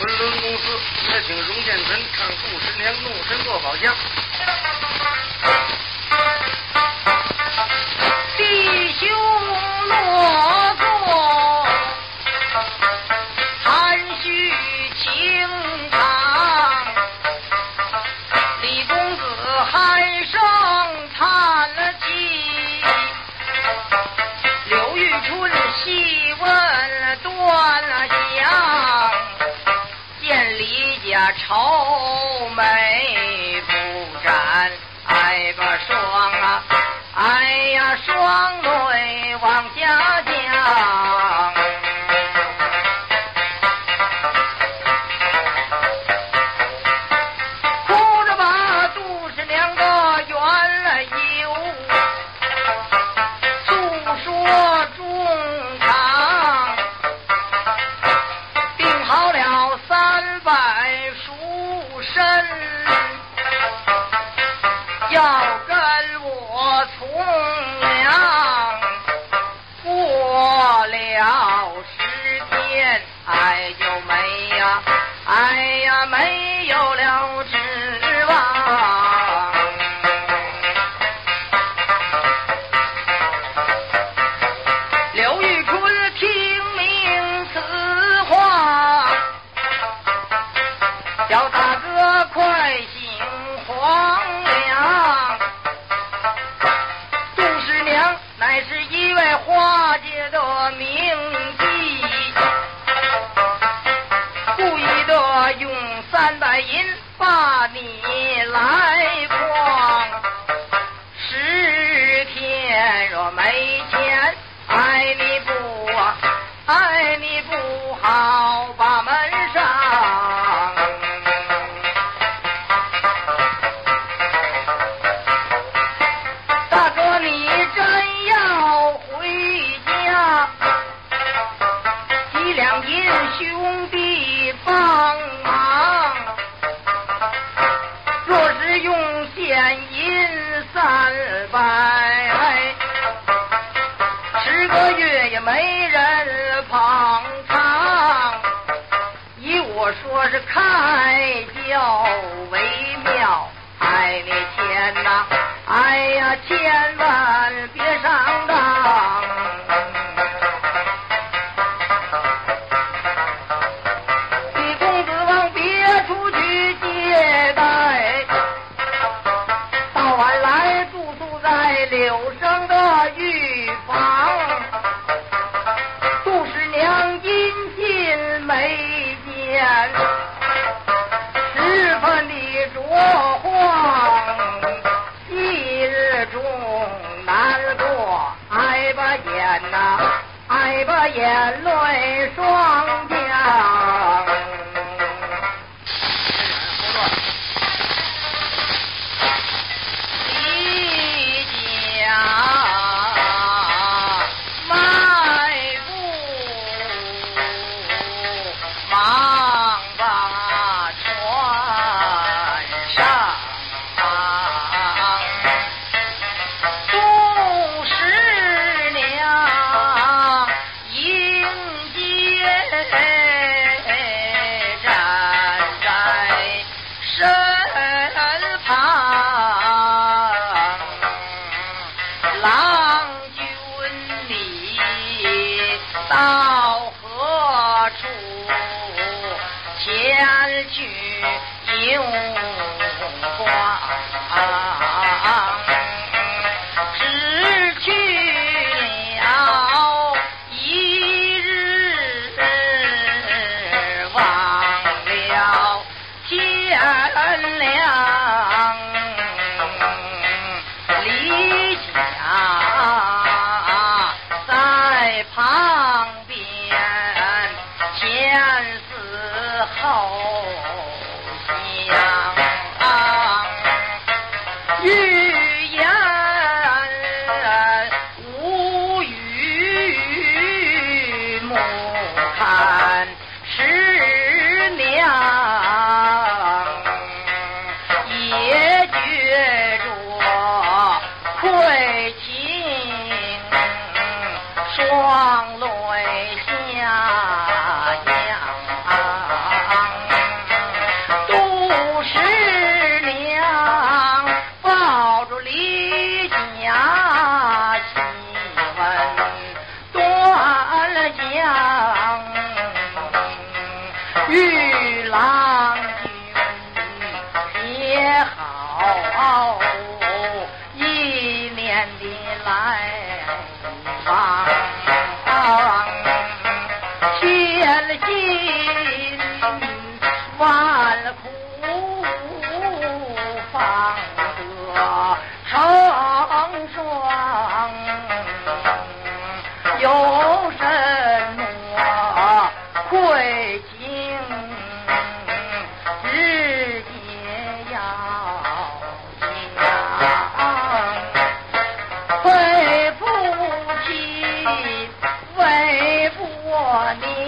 昆仑公司也请荣建臣唱杜十娘怒身做宝箱。弟兄落座，含蓄情长。李公子鼾声叹了气，刘玉春细问端了，愁眉不展，挨个双啊，哎呀双泪往下真，要跟我从良。过了十天，哎就没呀，哎呀没乃是一位花界的名妓，故意的用三百银把你来诓。十天若没钱，爱你不，爱你不帮忙。若是用现银三百，十个月也没人捧场。依我说是开交为妙，爱你钱呐，哎呀，千万别上当。住宿在柳生的御房。杜十娘殷勤没见，十分的着慌，一日中难过，挨把眼呐，挨把眼泪双降。郎君你到何处前去迎光？前思后想。欲言无语，目看十娘，也觉着亏情，双泪下也好，一年的来访，千金万我的